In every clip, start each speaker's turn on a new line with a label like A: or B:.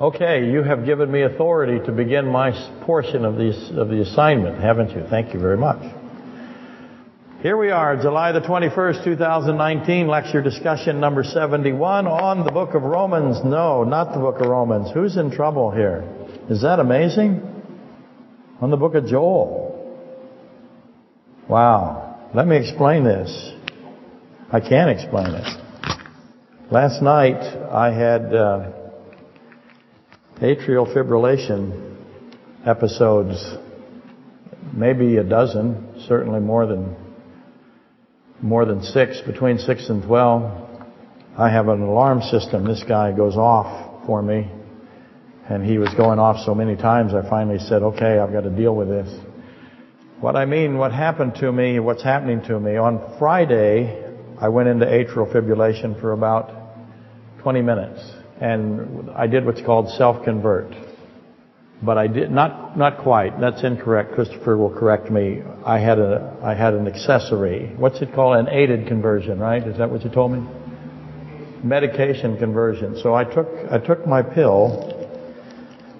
A: Okay, you have given me authority to begin my portion of the, of the assignment, haven't you? Thank you very much. Here we are, July the 21st, 2019, lecture discussion number 71 on the book of Romans. No, not the book of Romans. Who's in trouble here? Is that amazing? On the book of Joel. Wow. Let me explain this. I can't explain it. Last night I had uh, atrial fibrillation episodes, maybe a dozen, certainly more than more than six, between six and twelve. I have an alarm system. This guy goes off for me, and he was going off so many times. I finally said, "Okay, I've got to deal with this." What I mean, what happened to me, what's happening to me on Friday, I went into atrial fibrillation for about 20 minutes and I did what's called self-convert. But I did not not quite. That's incorrect. Christopher will correct me. I had a I had an accessory. What's it called? An aided conversion, right? Is that what you told me? Medication conversion. So I took I took my pill,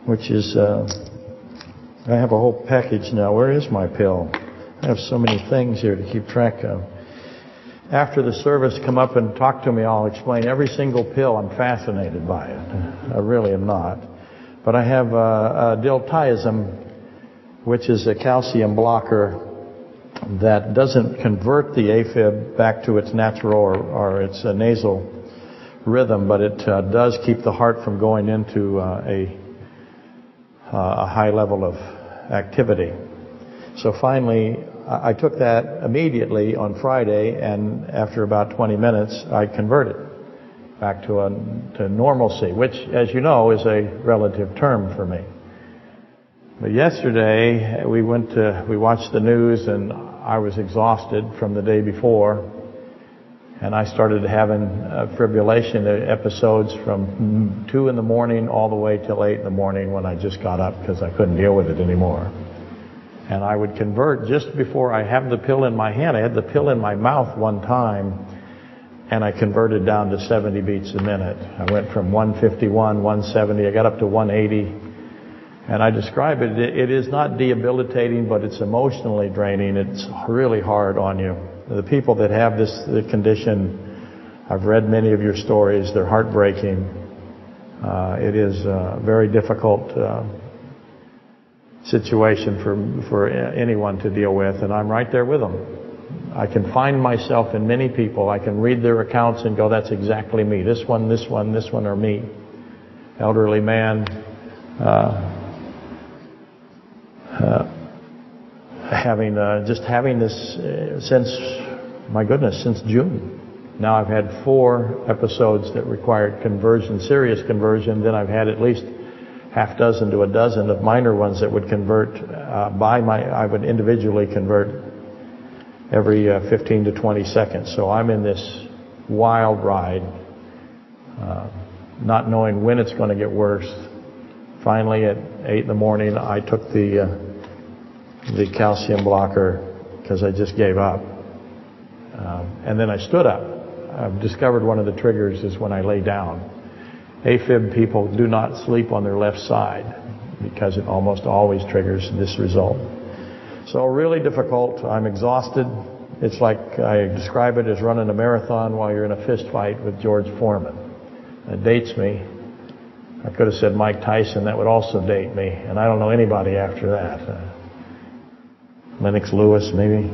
A: which is uh, I have a whole package now. Where is my pill? I have so many things here to keep track of after the service come up and talk to me. I'll explain every single pill. I'm fascinated by it. I really am not. But I have uh, diltiazem, which is a calcium blocker that doesn't convert the AFib back to its natural or, or its uh, nasal rhythm, but it uh, does keep the heart from going into uh, a, uh, a high level of activity. So finally, I took that immediately on Friday, and after about 20 minutes, I converted back to, a, to normalcy, which, as you know, is a relative term for me. But yesterday, we went to, we watched the news, and I was exhausted from the day before, and I started having uh, fibrillation episodes from 2 in the morning all the way till 8 in the morning when I just got up because I couldn't deal with it anymore. And I would convert just before I have the pill in my hand. I had the pill in my mouth one time, and I converted down to 70 beats a minute. I went from 151, 170, I got up to 180. And I describe it, it is not debilitating, but it's emotionally draining. It's really hard on you. The people that have this condition, I've read many of your stories, they're heartbreaking. Uh, it is uh, very difficult uh, situation for for anyone to deal with, and I'm right there with them. I can find myself in many people. I can read their accounts and go, "That's exactly me. This one, this one, this one are me." Elderly man, uh, uh, having uh, just having this uh, since my goodness since June. Now I've had four episodes that required conversion, serious conversion. Then I've had at least half dozen to a dozen of minor ones that would convert uh, by my, I would individually convert every uh, 15 to 20 seconds. So I'm in this wild ride, uh, not knowing when it's going to get worse. Finally, at 8 in the morning, I took the uh, the calcium blocker because I just gave up. Um, and then I stood up. I've discovered one of the triggers is when I lay down. AFib people do not sleep on their left side because it almost always triggers this result. So really difficult. I'm exhausted. It's like I describe it as running a marathon while you're in a fist fight with George Foreman. It dates me. I could have said Mike Tyson. That would also date me. And I don't know anybody after that. Uh, Lennox Lewis, maybe.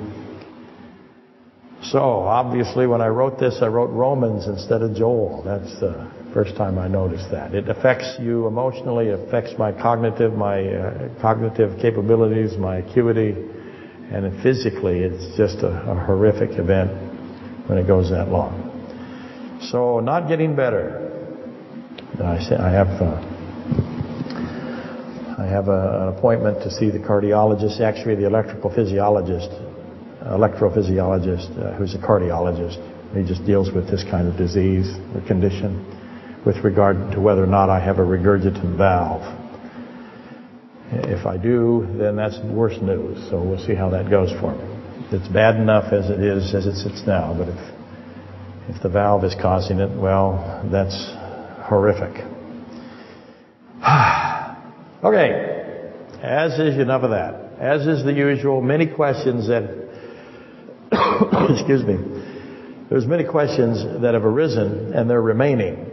A: So, obviously, when I wrote this, I wrote Romans instead of Joel. That's uh, First time I noticed that. It affects you emotionally, it affects my cognitive, my uh, cognitive capabilities, my acuity, and physically it's just a, a, horrific event when it goes that long. So not getting better. I have uh, I have a, an appointment to see the cardiologist, actually the electrical physiologist, electrophysiologist, uh, who's a cardiologist. He just deals with this kind of disease or condition with regard to whether or not I have a regurgitant valve. If I do, then that's worse news. So we'll see how that goes for me. It's bad enough as it is, as it sits now, but if if the valve is causing it, well, that's horrific. Okay, as is enough of that. As is the usual, many questions that, excuse me, there's many questions that have arisen and they're remaining.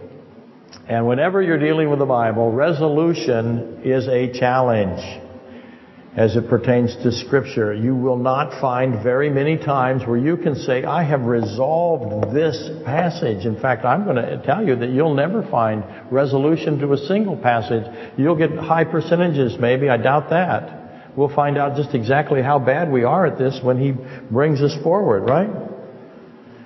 A: And whenever you're dealing with the Bible, resolution is a challenge as it pertains to Scripture. You will not find very many times where you can say, I have resolved this passage. In fact, I'm going to tell you that you'll never find resolution to a single passage. You'll get high percentages maybe, I doubt that. We'll find out just exactly how bad we are at this when He brings us forward, right?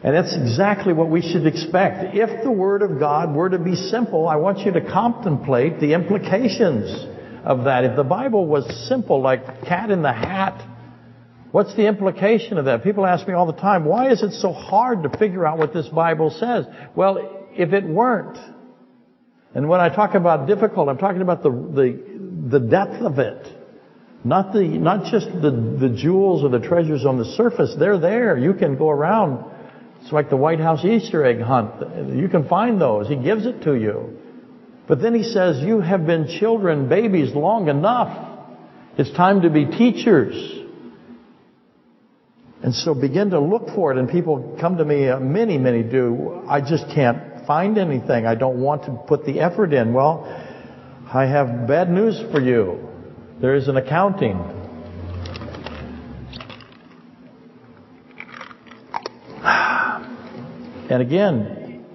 A: And that's exactly what we should expect. If the Word of God were to be simple, I want you to contemplate the implications of that. If the Bible was simple, like cat in the hat, what's the implication of that? People ask me all the time, why is it so hard to figure out what this Bible says? Well, if it weren't, and when I talk about difficult, I'm talking about the, the, the depth of it. Not the, not just the, the jewels or the treasures on the surface. They're there. You can go around. It's like the White House Easter egg hunt. You can find those. He gives it to you. But then he says, you have been children, babies long enough. It's time to be teachers. And so begin to look for it. And people come to me, uh, many, many do. I just can't find anything. I don't want to put the effort in. Well, I have bad news for you. There is an accounting. And again,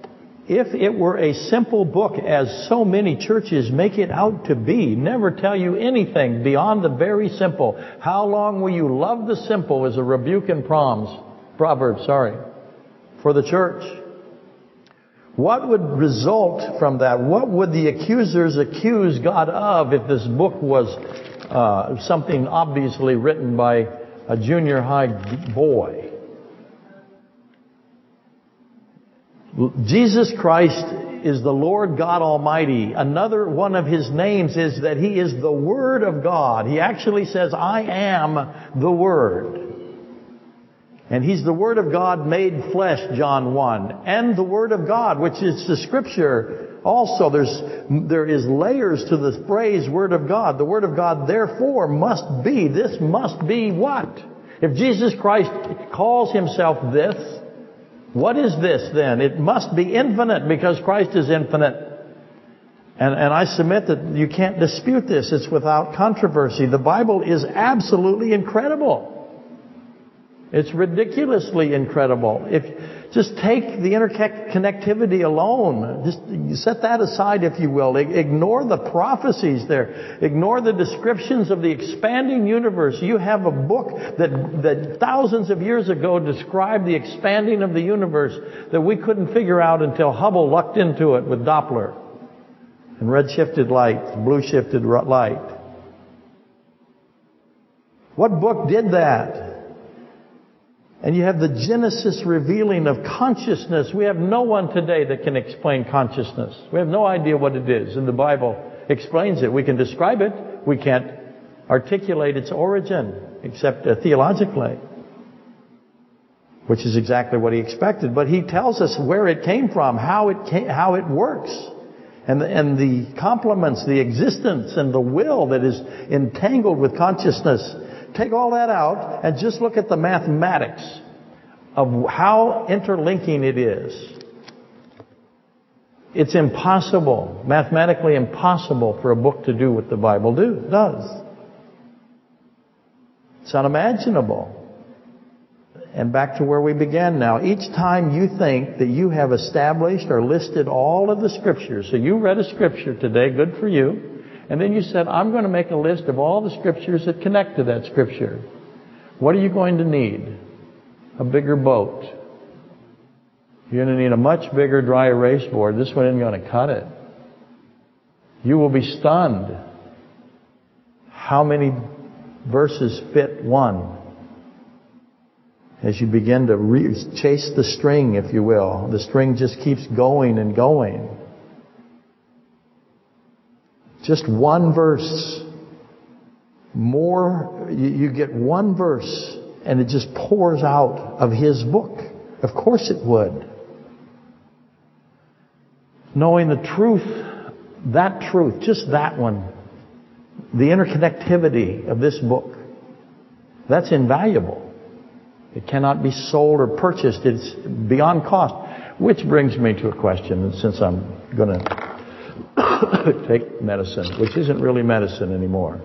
A: if it were a simple book, as so many churches make it out to be, never tell you anything beyond the very simple. How long will you love the simple is a rebuke in Proverbs, Proverbs, sorry, for the church. What would result from that? What would the accusers accuse God of if this book was uh, something obviously written by a junior high boy? Jesus Christ is the Lord God Almighty. Another one of His names is that He is the Word of God. He actually says, I am the Word. And He's the Word of God made flesh, John 1. And the Word of God, which is the Scripture also. There's, there is layers to the phrase Word of God. The Word of God therefore must be, this must be what? If Jesus Christ calls Himself this, what is this then? It must be infinite because Christ is infinite. And, and I submit that you can't dispute this. It's without controversy. The Bible is absolutely incredible. It's ridiculously incredible. If just take the interconnectivity alone, just set that aside, if you will. Ignore the prophecies there. Ignore the descriptions of the expanding universe. You have a book that that thousands of years ago described the expanding of the universe that we couldn't figure out until Hubble lucked into it with Doppler and red-shifted light, blue-shifted light. What book did that? And you have the Genesis revealing of consciousness. We have no one today that can explain consciousness. We have no idea what it is, and the Bible explains it. We can describe it. We can't articulate its origin, except uh, theologically. Which is exactly what he expected. But he tells us where it came from, how it came, how it works. And the, and the complements, the existence and the will that is entangled with consciousness Take all that out and just look at the mathematics of how interlinking it is. It's impossible, mathematically impossible for a book to do what the Bible do, does. It's unimaginable. And back to where we began now. Each time you think that you have established or listed all of the scriptures, so you read a scripture today, good for you. And then you said, I'm going to make a list of all the scriptures that connect to that scripture. What are you going to need? A bigger boat. You're going to need a much bigger dry erase board. This one isn't going to cut it. You will be stunned how many verses fit one as you begin to re- chase the string, if you will. The string just keeps going and going. Just one verse. More, you get one verse and it just pours out of his book. Of course it would. Knowing the truth, that truth, just that one, the interconnectivity of this book. That's invaluable. It cannot be sold or purchased. It's beyond cost. Which brings me to a question, since I'm going to take medicine, which isn't really medicine anymore.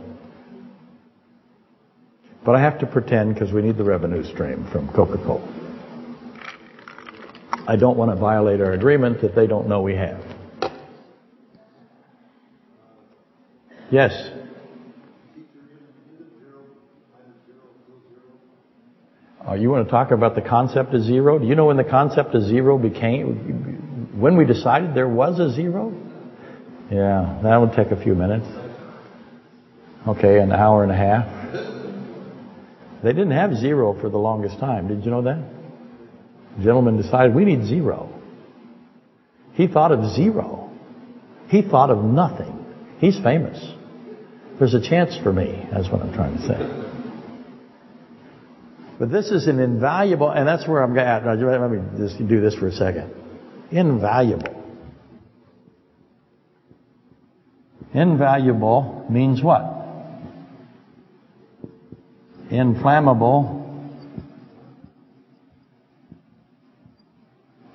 A: But I have to pretend because we need the revenue stream from Coca-Cola. I don't want to violate our agreement that they don't know we have. Yes. Oh, you want to talk about the concept of zero? Do you know when the concept of zero became, when we decided there was a zero? Yeah, that would take a few minutes. Okay, an hour and a half. They didn't have zero for the longest time. Did you know that? The gentleman decided we need zero. He thought of zero. He thought of nothing. He's famous. There's a chance for me. That's what I'm trying to say. But this is an invaluable, and that's where I'm at. Let me just do this for a second. Invaluable. Invaluable means what? Inflammable.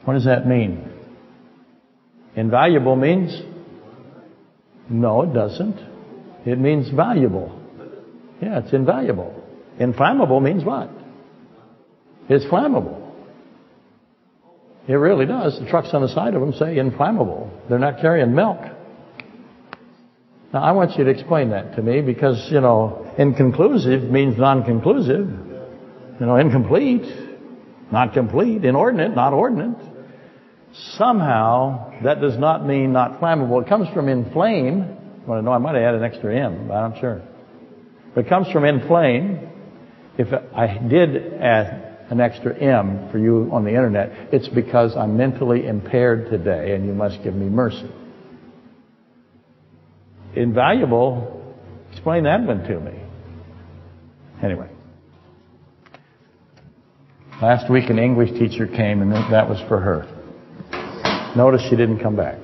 A: What does that mean? Invaluable means? No, it doesn't. It means valuable. Yeah, it's invaluable. Inflammable means what? It's flammable. It really does. The trucks on the side of them say inflammable. They're not carrying milk. Now, I want you to explain that to me because, you know, inconclusive means non-conclusive. You know, incomplete, not complete. Inordinate, not ordinate. Somehow, that does not mean not flammable. It comes from inflame. Well, no, I might have added an extra M, but I'm sure. But it comes from inflame. If I did add an extra M for you on the internet, it's because I'm mentally impaired today and you must give me mercy. Invaluable, explain that one to me. Anyway. Last week an English teacher came and that was for her. Notice she didn't come back.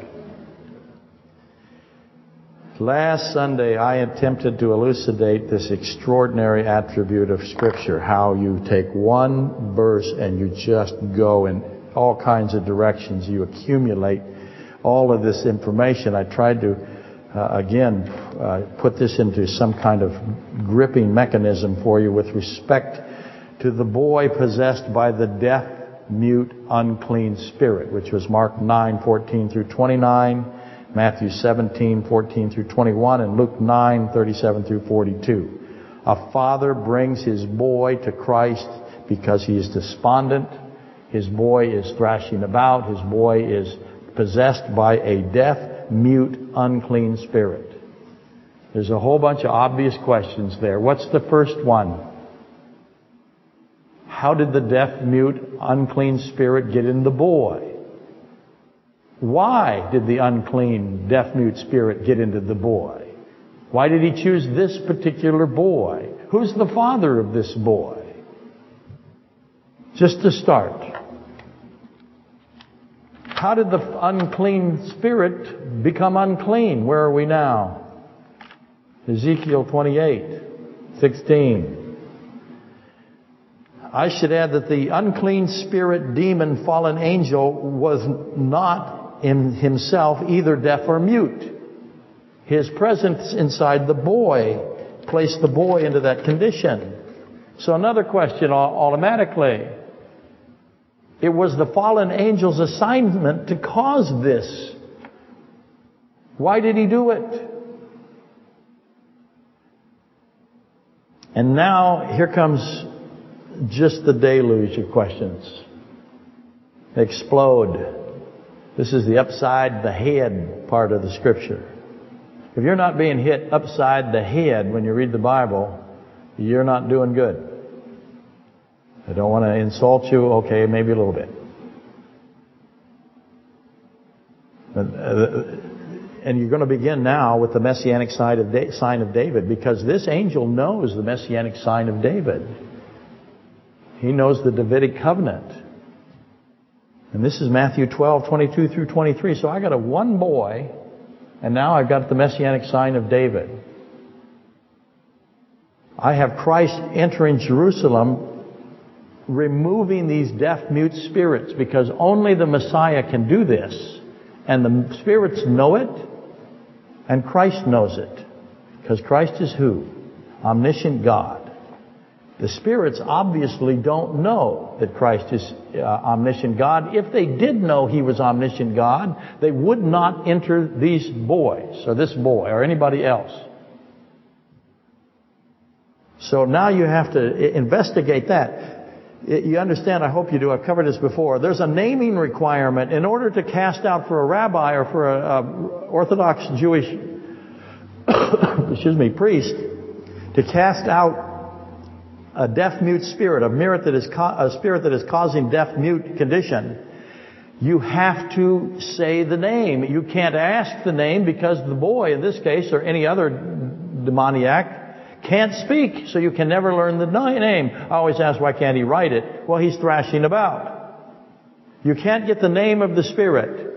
A: Last Sunday, I attempted to elucidate this extraordinary attribute of Scripture, how you take one verse and you just go in all kinds of directions. You accumulate all of this information. I tried to, again, uh, put this into some kind of gripping mechanism for you with respect to the boy possessed by the deaf, mute, unclean spirit, which was Mark 9, 14 through 29, Matthew 17, 14 through 21, and Luke 9, 37 through 42. A father brings his boy to Christ because he is despondent. His boy is thrashing about. His boy is possessed by a deaf, mute, unclean spirit. There's a whole bunch of obvious questions there. What's the first one? How did the deaf, mute, unclean spirit get in the boy? Why did the unclean, deaf mute spirit get into the boy? Why did he choose this particular boy? Who's the father of this boy? Just to start. How did the unclean spirit become unclean? Where are we now? Ezekiel 28, 16. I should add that the unclean spirit, demon, fallen angel was not in himself either deaf or mute. His presence inside the boy placed the boy into that condition. So another question automatically. It was the fallen angel's assignment to cause this. Why did he do it? And now here comes just the deluge of questions. Explode. This is the upside the head part of the scripture. If you're not being hit upside the head when you read the Bible, you're not doing good. I don't want to insult you. Okay, maybe a little bit. Uh, and you're going to begin now with the messianic sign of David because this angel knows the messianic sign of David. He knows the Davidic covenant. And this is Matthew 12, 22 through 23. So I got a one boy, and now I've got the messianic sign of David. I have Christ entering Jerusalem, removing these deaf, mute spirits, because only the Messiah can do this. And the spirits know it, and Christ knows it. Because Christ is who? Omniscient God. The spirits obviously don't know that Christ is uh, omniscient God. If they did know He was omniscient God, they would not enter these boys, or this boy, or anybody else. So now you have to investigate that. You understand, I hope you do, I've covered this before. There's a naming requirement in order to cast out for a rabbi or for an Orthodox Jewish, excuse me, priest, to cast out a deaf mute spirit, a, that is a spirit that is causing deaf mute condition, you have to say the name. You can't ask the name because the boy, in this case, or any other demoniac, can't speak, so you can never learn the name. I always ask, why can't he write it? Well, he's thrashing about. You can't get the name of the spirit.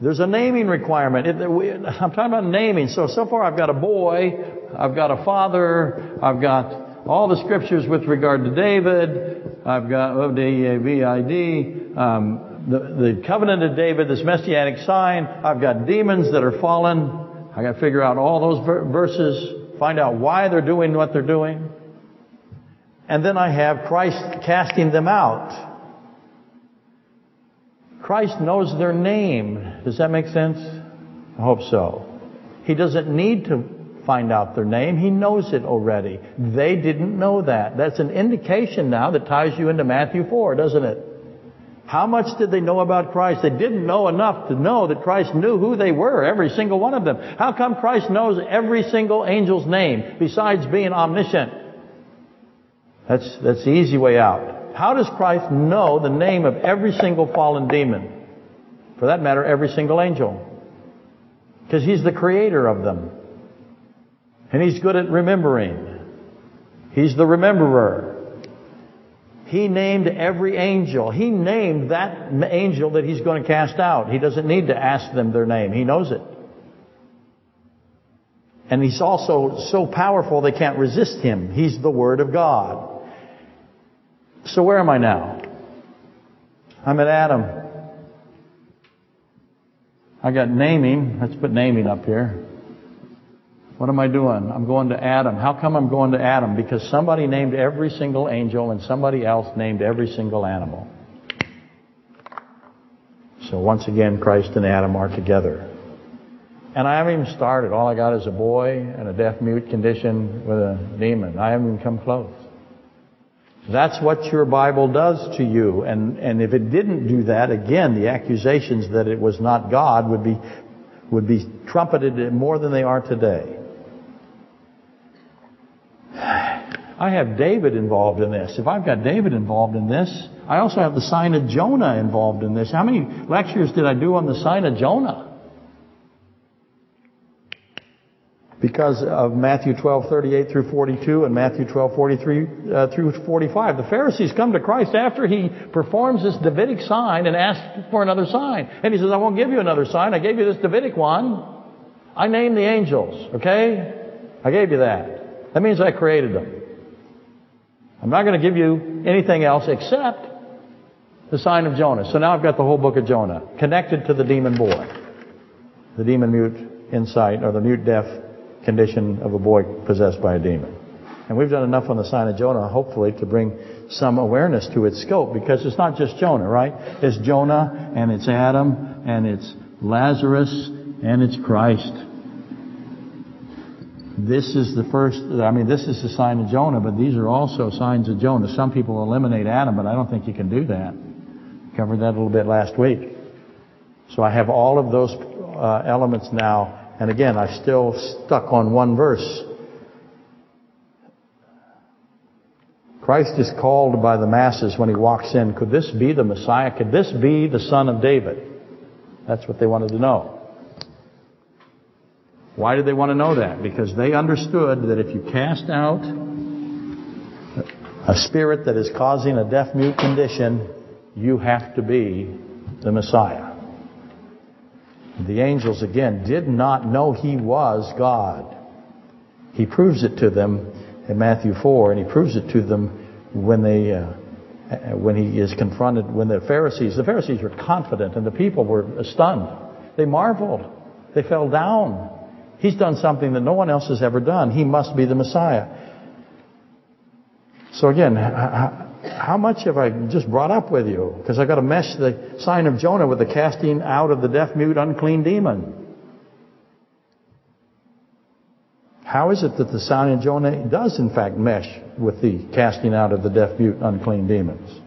A: There's a naming requirement. I'm talking about naming. So, so far I've got a boy, I've got a father, I've got all the scriptures with regard to David, I've got O-D-E-A-V-I-D, um, the, the covenant of David, this messianic sign, I've got demons that are fallen, I got to figure out all those verses, find out why they're doing what they're doing. And then I have Christ casting them out. Christ knows their name. Does that make sense? I hope so. He doesn't need to find out their name. He knows it already. They didn't know that. That's an indication now that ties you into Matthew 4, doesn't it? How much did they know about Christ? They didn't know enough to know that Christ knew who they were, every single one of them. How come Christ knows every single angel's name besides being omniscient? That's, that's the easy way out. How does Christ know the name of every single fallen demon? For that matter, every single angel. Because He's the creator of them. And He's good at remembering. He's the rememberer. He named every angel. He named that angel that He's going to cast out. He doesn't need to ask them their name. He knows it. And He's also so powerful they can't resist Him. He's the Word of God. So where am I now? I'm at Adam. I got naming. Let's put naming up here. What am I doing? I'm going to Adam. How come I'm going to Adam? Because somebody named every single angel and somebody else named every single animal. So once again, Christ and Adam are together. And I haven't even started. All I got is a boy and a deaf mute condition with a demon. I haven't even come close. That's what your Bible does to you. And, and if it didn't do that, again, the accusations that it was not God would be, would be trumpeted more than they are today. I have David involved in this. If I've got David involved in this, I also have the sign of Jonah involved in this. How many lectures did I do on the sign of Jonah? because of Matthew 12:38 through 42 and Matthew 12:43 uh, through 45. The Pharisees come to Christ after he performs this Davidic sign and ask for another sign. And he says, "I won't give you another sign. I gave you this Davidic one. I named the angels, okay? I gave you that. That means I created them. I'm not going to give you anything else except the sign of Jonah. So now I've got the whole book of Jonah connected to the demon boy, the demon mute insight or the mute deaf condition of a boy possessed by a demon. And we've done enough on the sign of Jonah, hopefully, to bring some awareness to its scope, because it's not just Jonah, right? It's Jonah, and it's Adam, and it's Lazarus, and it's Christ. This is the first, I mean, this is the sign of Jonah, but these are also signs of Jonah. Some people eliminate Adam, but I don't think you can do that. Covered that a little bit last week. So I have all of those uh, elements now and again, I'm still stuck on one verse. Christ is called by the masses when he walks in. Could this be the Messiah? Could this be the son of David? That's what they wanted to know. Why did they want to know that? Because they understood that if you cast out a spirit that is causing a deaf mute condition, you have to be the Messiah. The angels, again, did not know he was God. He proves it to them in Matthew 4, and he proves it to them when they, uh, when he is confronted, when the Pharisees, the Pharisees were confident and the people were stunned. They marveled. They fell down. He's done something that no one else has ever done. He must be the Messiah. So again, how much have I just brought up with you? Because I've got to mesh the sign of Jonah with the casting out of the deaf, mute, unclean demon. How is it that the sign of Jonah does in fact mesh with the casting out of the deaf, mute, unclean demons?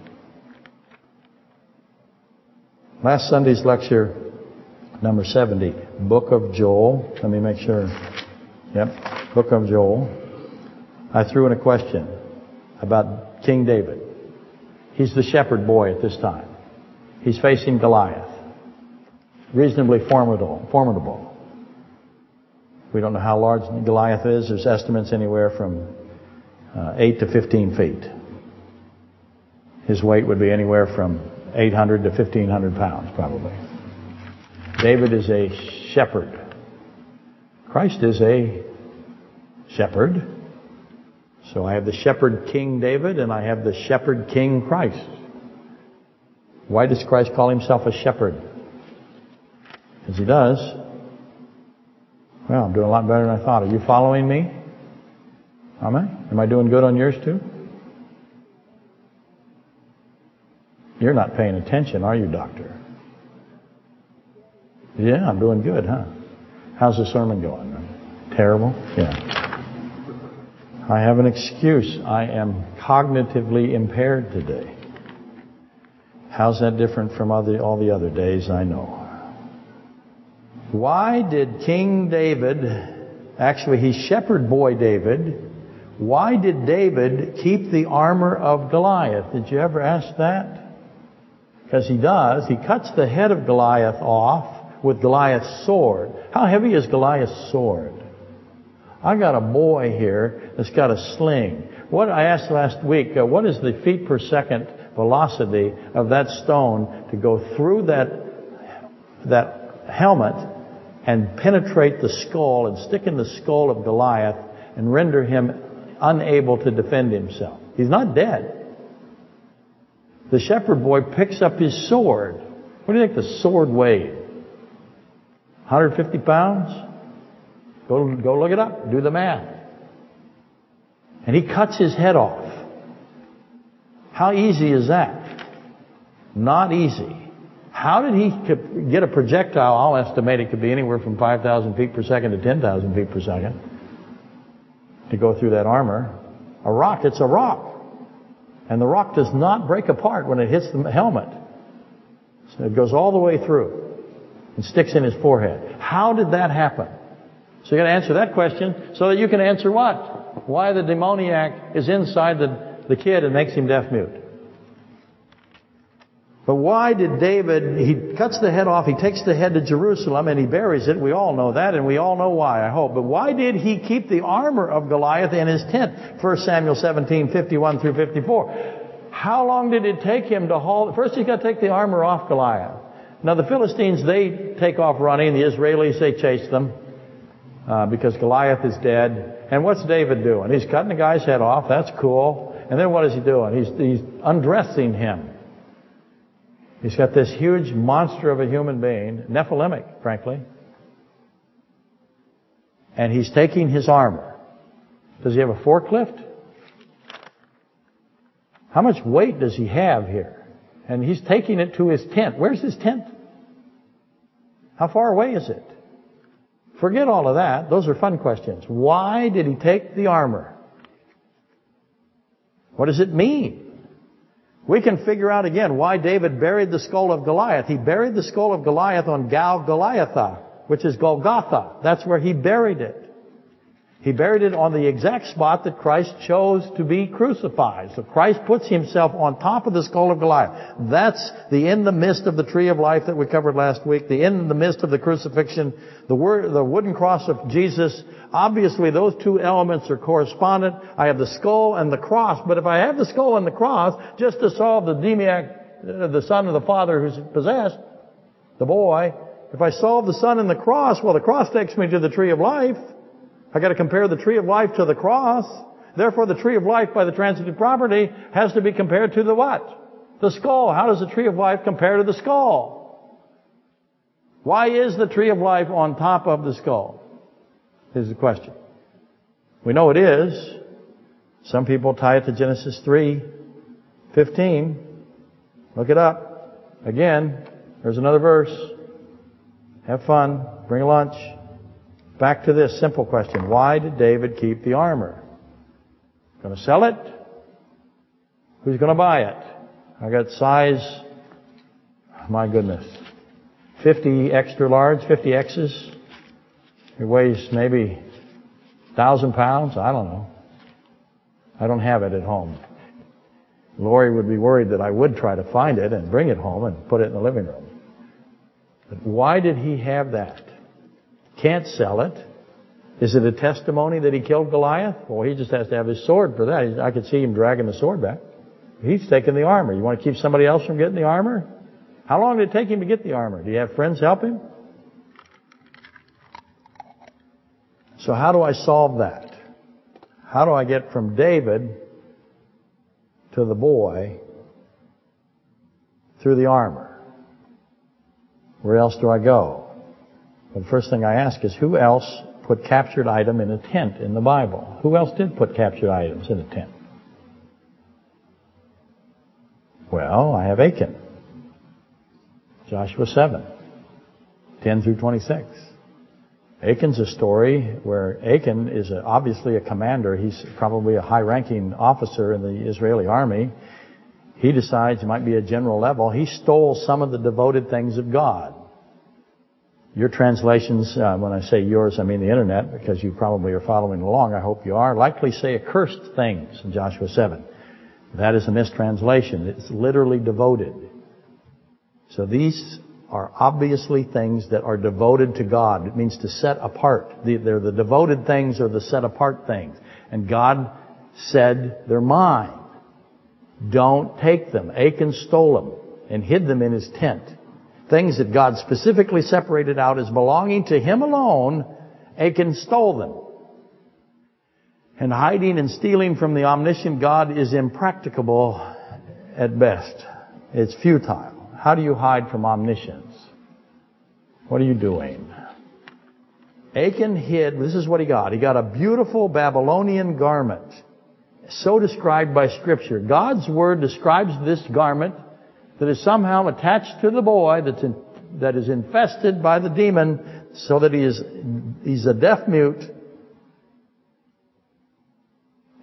A: Last Sunday's lecture, number 70, Book of Joel. Let me make sure. Yep, Book of Joel. I threw in a question about King David. He's the shepherd boy at this time. He's facing Goliath. Reasonably formidable. formidable. We don't know how large Goliath is. There's estimates anywhere from uh, 8 to 15 feet. His weight would be anywhere from 800 to 1500 pounds, probably. David is a shepherd. Christ is a shepherd. So I have the shepherd King David and I have the shepherd King Christ. Why does Christ call himself a shepherd? As he does. Well, I'm doing a lot better than I thought. Are you following me? Am I? Am I doing good on yours too? You're not paying attention, are you, doctor? Yeah, I'm doing good, huh? How's the sermon going? Terrible? Yeah. I have an excuse. I am cognitively impaired today. How's that different from all the other days? I know. Why did King David, actually he's shepherd boy David, why did David keep the armor of Goliath? Did you ever ask that? Because he does. He cuts the head of Goliath off with Goliath's sword. How heavy is Goliath's sword? I got a boy here that's got a sling. What I asked last week, uh, what is the feet per second velocity of that stone to go through that that helmet and penetrate the skull and stick in the skull of Goliath and render him unable to defend himself. He's not dead. The shepherd boy picks up his sword. What do you think the sword weighed? 150 pounds? Go, go look it up. Do the math. And he cuts his head off. How easy is that? Not easy. How did he get a projectile? I'll estimate it could be anywhere from 5,000 feet per second to 10,000 feet per second to go through that armor. A rock, it's a rock. And the rock does not break apart when it hits the helmet. So it goes all the way through and sticks in his forehead. How did that happen? So you got to answer that question so that you can answer what? Why the demoniac is inside the, the kid and makes him deaf mute. But why did David, he cuts the head off, he takes the head to Jerusalem and he buries it. We all know that and we all know why, I hope. But why did he keep the armor of Goliath in his tent? 1 Samuel 17, 51 through 54. How long did it take him to haul, first he's got to take the armor off Goliath. Now the Philistines, they take off running. The Israelis, they chase them. Uh, because Goliath is dead. And what's David doing? He's cutting the guy's head off. That's cool. And then what is he doing? He's, he's undressing him. He's got this huge monster of a human being, Nephilimic, frankly. And he's taking his armor. Does he have a forklift? How much weight does he have here? And he's taking it to his tent. Where's his tent? How far away is it? Forget all of that. Those are fun questions. Why did he take the armor? What does it mean? We can figure out again why David buried the skull of Goliath. He buried the skull of Goliath on Gal Goliatha, which is Golgotha. That's where he buried it. He buried it on the exact spot that Christ chose to be crucified. So Christ puts himself on top of the skull of Goliath. That's the in the midst of the tree of life that we covered last week, the in the midst of the crucifixion, the, word, the wooden cross of Jesus. Obviously those two elements are correspondent. I have the skull and the cross, but if I have the skull and the cross, just to solve the demoniac, uh, the son of the father who's possessed, the boy, if I solve the son and the cross, well the cross takes me to the tree of life. I got to compare the tree of life to the cross. Therefore, the tree of life by the transitive property has to be compared to the what? The skull. How does the tree of life compare to the skull? Why is the tree of life on top of the skull? Is the question. We know it is. Some people tie it to Genesis 3, 15. Look it up. Again, there's another verse. Have fun. Bring lunch. Back to this simple question. Why did David keep the armor? Going to sell it? Who's going to buy it? I got size, my goodness, 50 extra large, 50 X's. It weighs maybe 1,000 pounds. I don't know. I don't have it at home. Lori would be worried that I would try to find it and bring it home and put it in the living room. But why did he have that? Can't sell it. Is it a testimony that he killed Goliath? Well, he just has to have his sword for that. I could see him dragging the sword back. He's taking the armor. You want to keep somebody else from getting the armor? How long did it take him to get the armor? Do you have friends help him? So how do I solve that? How do I get from David to the boy through the armor? Where else do I go? The first thing I ask is who else put captured item in a tent in the Bible? Who else did put captured items in a tent? Well, I have Achan. Joshua 7, 10 through 26. Achan's a story where Achan is a, obviously a commander. He's probably a high-ranking officer in the Israeli army. He decides he might be a general level. He stole some of the devoted things of God. Your translations, uh, when I say yours, I mean the internet, because you probably are following along. I hope you are. Likely say accursed things in Joshua 7. That is a mistranslation. It's literally devoted. So these are obviously things that are devoted to God. It means to set apart. They're the devoted things or the set apart things. And God said, they're mine. Don't take them. Achan stole them and hid them in his tent. Things that God specifically separated out as belonging to him alone, Achan stole them. And hiding and stealing from the omniscient God is impracticable at best. It's futile. How do you hide from omniscience? What are you doing? Achan hid, this is what he got. He got a beautiful Babylonian garment, so described by Scripture. God's Word describes this garment that is somehow attached to the boy that's in, that is infested by the demon so that he is, he's a deaf mute.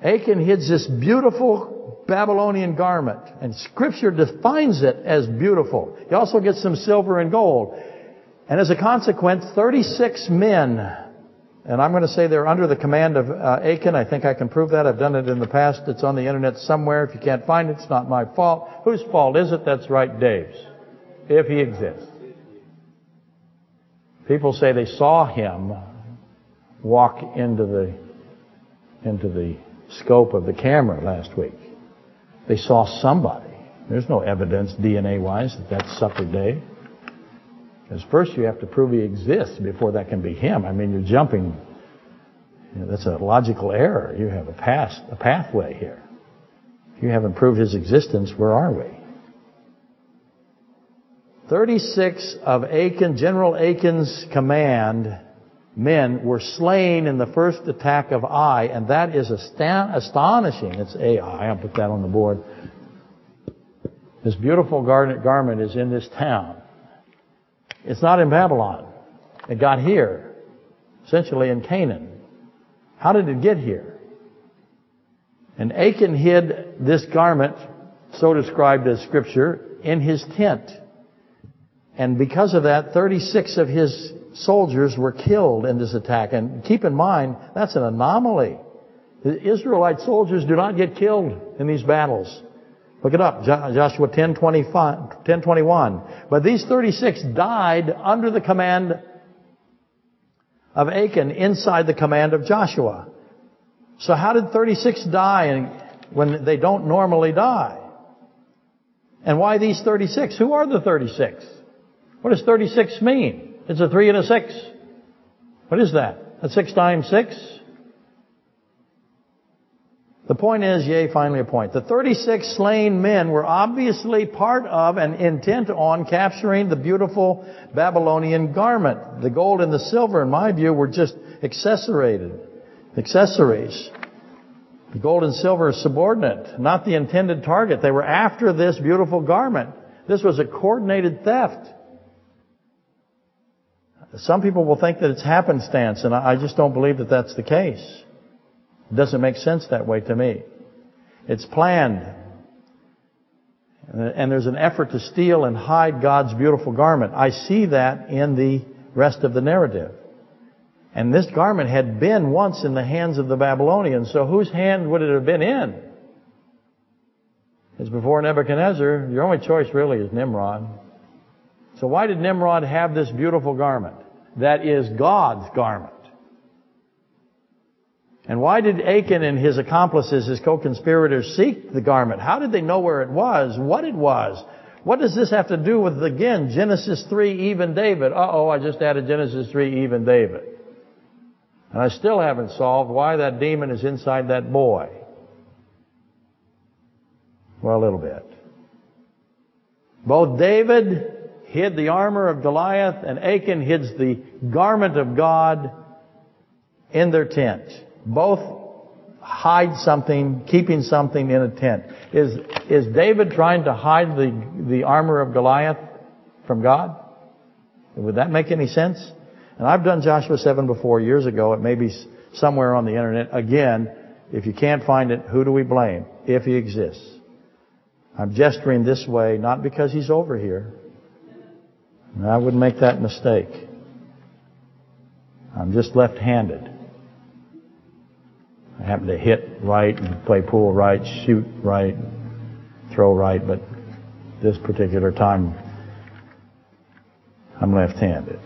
A: Achan hides this beautiful Babylonian garment. And scripture defines it as beautiful. He also gets some silver and gold. And as a consequence, 36 men, and I'm going to say they're under the command of uh, Achan. I think I can prove that. I've done it in the past. It's on the internet somewhere. If you can't find it, it's not my fault. Whose fault is it? That's right, Dave's. If he exists. People say they saw him walk into the, into the scope of the camera last week. They saw somebody. There's no evidence DNA wise that that's Supper Dave. Because first you have to prove he exists before that can be him. I mean, you're jumping. You know, that's a logical error. You have a path, a pathway here. If you haven't proved his existence, where are we? 36 of Achan, General Achan's command men were slain in the first attack of Ai, and that is astonishing. It's Ai. I'll put that on the board. This beautiful garment is in this town. It's not in Babylon. It got here, essentially in Canaan. How did it get here? And Achan hid this garment, so described as scripture, in his tent. And because of that, 36 of his soldiers were killed in this attack. And keep in mind, that's an anomaly. The Israelite soldiers do not get killed in these battles. Look it up, Joshua 10, 10 21. But these 36 died under the command of Achan inside the command of Joshua. So how did 36 die when they don't normally die? And why these 36? Who are the 36? What does 36 mean? It's a three and a six. What is that? A six times six. The point is, yea, finally a point. The 36 slain men were obviously part of and intent on capturing the beautiful Babylonian garment. The gold and the silver, in my view, were just accessorated, accessories. The gold and silver are subordinate, not the intended target. They were after this beautiful garment. This was a coordinated theft. Some people will think that it's happenstance, and I just don't believe that that's the case. It doesn't make sense that way to me. It's planned. And there's an effort to steal and hide God's beautiful garment. I see that in the rest of the narrative. And this garment had been once in the hands of the Babylonians, so whose hand would it have been in? It's before Nebuchadnezzar. Your only choice really is Nimrod. So why did Nimrod have this beautiful garment? That is God's garment. And why did Achan and his accomplices, his co-conspirators, seek the garment? How did they know where it was, what it was? What does this have to do with, again, Genesis 3, even David? Uh-oh, I just added Genesis 3, even David. And I still haven't solved why that demon is inside that boy. Well, a little bit. Both David hid the armor of Goliath and Achan hid the garment of God in their tent both hide something, keeping something in a tent. Is, is David trying to hide the, the armor of Goliath from God? Would that make any sense? And I've done Joshua 7 before years ago. It may be somewhere on the internet. Again, if you can't find it, who do we blame? If he exists. I'm gesturing this way, not because he's over here. I wouldn't make that mistake. I'm just left-handed. I happen to hit right and play pool right, shoot right, throw right, but this particular time I'm left-handed.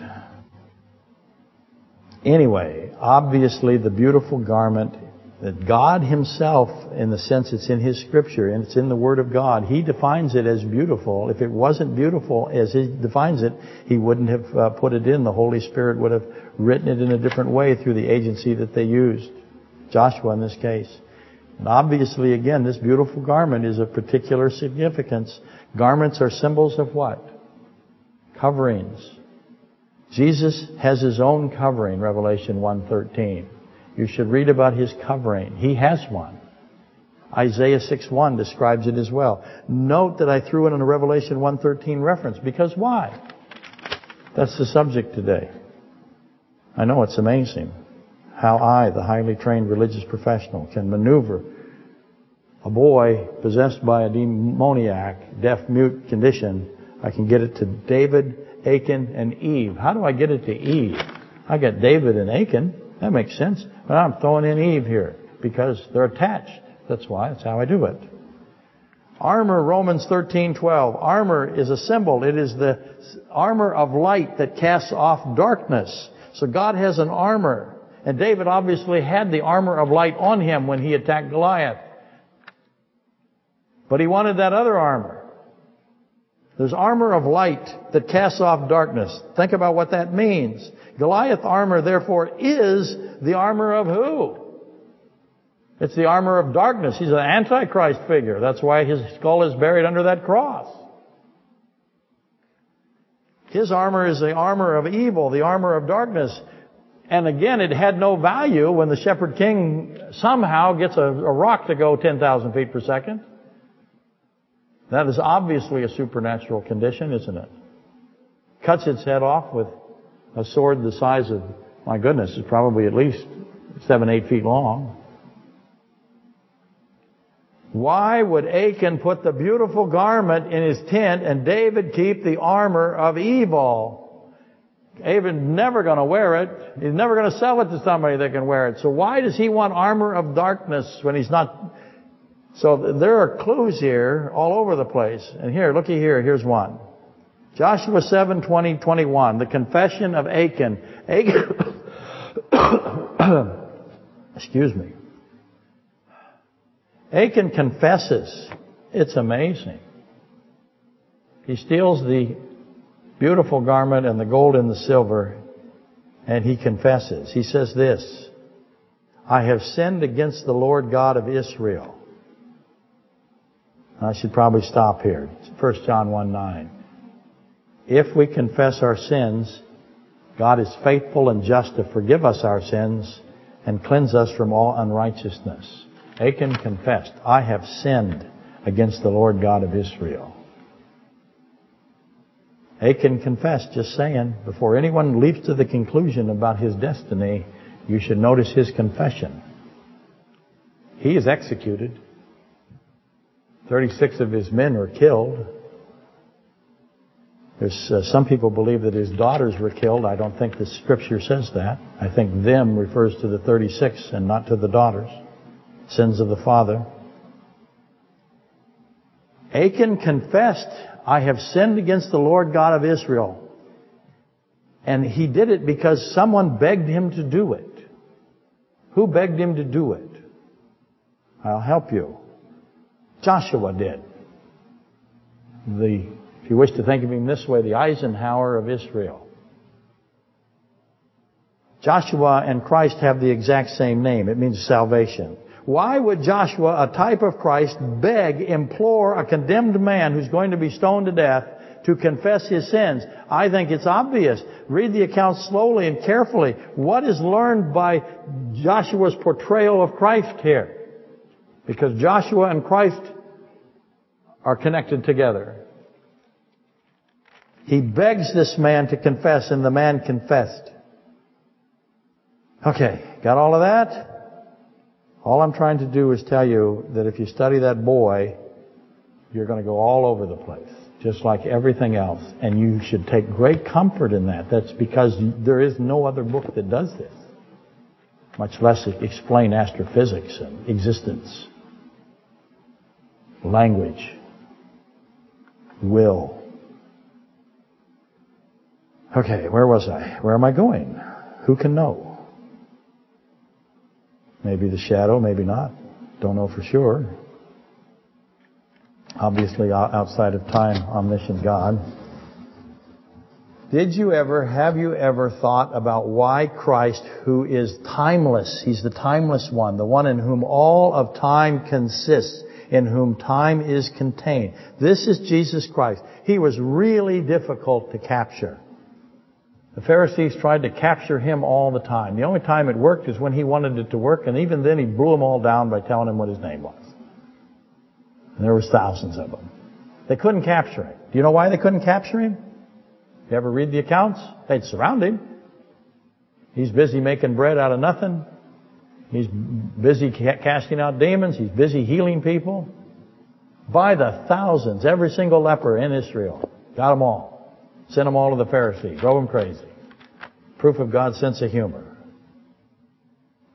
A: Anyway, obviously the beautiful garment that God Himself, in the sense it's in His Scripture and it's in the Word of God, He defines it as beautiful. If it wasn't beautiful as He defines it, He wouldn't have uh, put it in. The Holy Spirit would have written it in a different way through the agency that they used. Joshua in this case. And obviously, again, this beautiful garment is of particular significance. Garments are symbols of what? Coverings. Jesus has his own covering, Revelation 1.13. You should read about his covering. He has one. Isaiah 6.1 describes it as well. Note that I threw in a Revelation 1.13 reference, because why? That's the subject today. I know it's amazing how I, the highly trained religious professional, can maneuver a boy possessed by a demoniac, deaf, mute condition. I can get it to David, Achan, and Eve. How do I get it to Eve? I got David and Achan. That makes sense. But I'm throwing in Eve here because they're attached. That's why. That's how I do it. Armor, Romans 13:12. Armor is a symbol. It is the armor of light that casts off darkness. So God has an armor. And David obviously had the armor of light on him when he attacked Goliath. But he wanted that other armor. There's armor of light that casts off darkness. Think about what that means. Goliath armor, therefore, is the armor of who? It's the armor of darkness. He's an antichrist figure. That's why his skull is buried under that cross. His armor is the armor of evil, the armor of darkness. And again, it had no value when the shepherd king somehow gets a, a rock to go 10,000 feet per second. That is obviously a supernatural condition, isn't it? Cuts its head off with a sword the size of, my goodness, is probably at least seven, eight feet long. Why would Achan put the beautiful garment in his tent and David keep the armor of evil? David's never going to wear it. He's never going to sell it to somebody that can wear it. So why does he want armor of darkness when he's not? So there are clues here all over the place. And here, looky here, here's one. Joshua 7, 20, 21, the confession of Achan. Achan, excuse me. Achan confesses. It's amazing. He steals the beautiful garment and the gold and the silver. And he confesses. He says this, I have sinned against the Lord God of Israel. I should probably stop here. 1 John 1 9. If we confess our sins, God is faithful and just to forgive us our sins and cleanse us from all unrighteousness. Achan confessed, I have sinned against the Lord God of Israel. Achan confessed, just saying, before anyone leaps to the conclusion about his destiny, you should notice his confession. He is executed. 36 of his men were killed. There's uh, some people believe that his daughters were killed. I don't think the scripture says that. I think them refers to the 36 and not to the daughters. Sins of the father. Achan confessed, I have sinned against the Lord God of Israel. And he did it because someone begged him to do it. Who begged him to do it? I'll help you. Joshua did. The, if you wish to think of him this way, the Eisenhower of Israel. Joshua and Christ have the exact same name. It means salvation. Why would Joshua, a type of Christ, beg, implore a condemned man who's going to be stoned to death to confess his sins? I think it's obvious. Read the account slowly and carefully. What is learned by Joshua's portrayal of Christ here? Because Joshua and Christ are connected together. He begs this man to confess and the man confessed. Okay, got all of that? All I'm trying to do is tell you that if you study that boy, you're going to go all over the place, just like everything else. And you should take great comfort in that. That's because there is no other book that does this, much less explain astrophysics and existence, language, will. Okay, where was I? Where am I going? Who can know? Maybe the shadow, maybe not. Don't know for sure. Obviously outside of time, omniscient God. Did you ever, have you ever thought about why Christ, who is timeless, He's the timeless one, the one in whom all of time consists, in whom time is contained. This is Jesus Christ. He was really difficult to capture. The Pharisees tried to capture him all the time. The only time it worked is when he wanted it to work, and even then he blew them all down by telling them what his name was. And there was thousands of them. They couldn't capture him. Do you know why they couldn't capture him? You ever read the accounts? They'd surround him. He's busy making bread out of nothing. He's busy casting out demons. He's busy healing people. By the thousands, every single leper in Israel. Got them all. Sent them all to the Pharisees. Drove them crazy. Proof of God's sense of humor.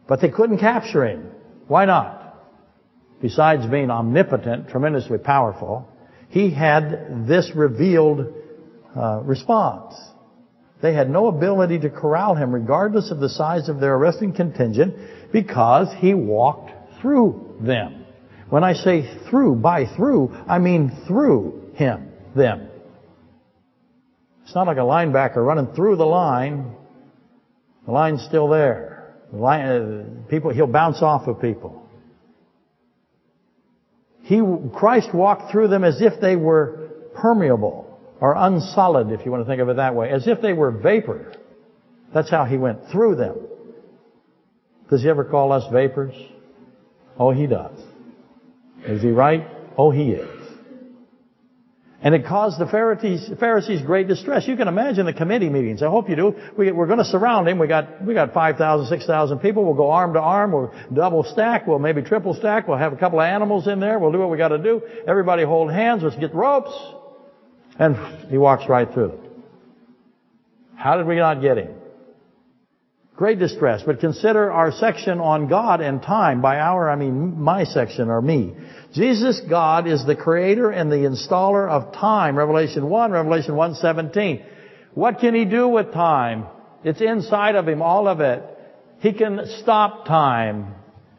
A: But they couldn't capture him. Why not? Besides being omnipotent, tremendously powerful, he had this revealed uh, response. They had no ability to corral him regardless of the size of their arresting contingent because he walked through them. When I say through, by through, I mean through him, them. It's not like a linebacker running through the line. The line's still there. The line, uh, people, he'll bounce off of people. He, Christ walked through them as if they were permeable or unsolid, if you want to think of it that way, as if they were vapor. That's how he went through them. Does he ever call us vapors? Oh, he does. Is he right? Oh, he is. And it caused the Pharisees, Pharisees great distress. You can imagine the committee meetings. I hope you do. We, are going to surround him. We got, we got 5,000, 6,000 people. We'll go arm to arm. We'll double stack. We'll maybe triple stack. We'll have a couple of animals in there. We'll do what we got to do. Everybody hold hands. Let's get ropes. And he walks right through. How did we not get him? Great distress. But consider our section on God and time. By our, I mean my section or me. Jesus, God, is the creator and the installer of time. Revelation 1, Revelation 1.17. What can he do with time? It's inside of him, all of it. He can stop time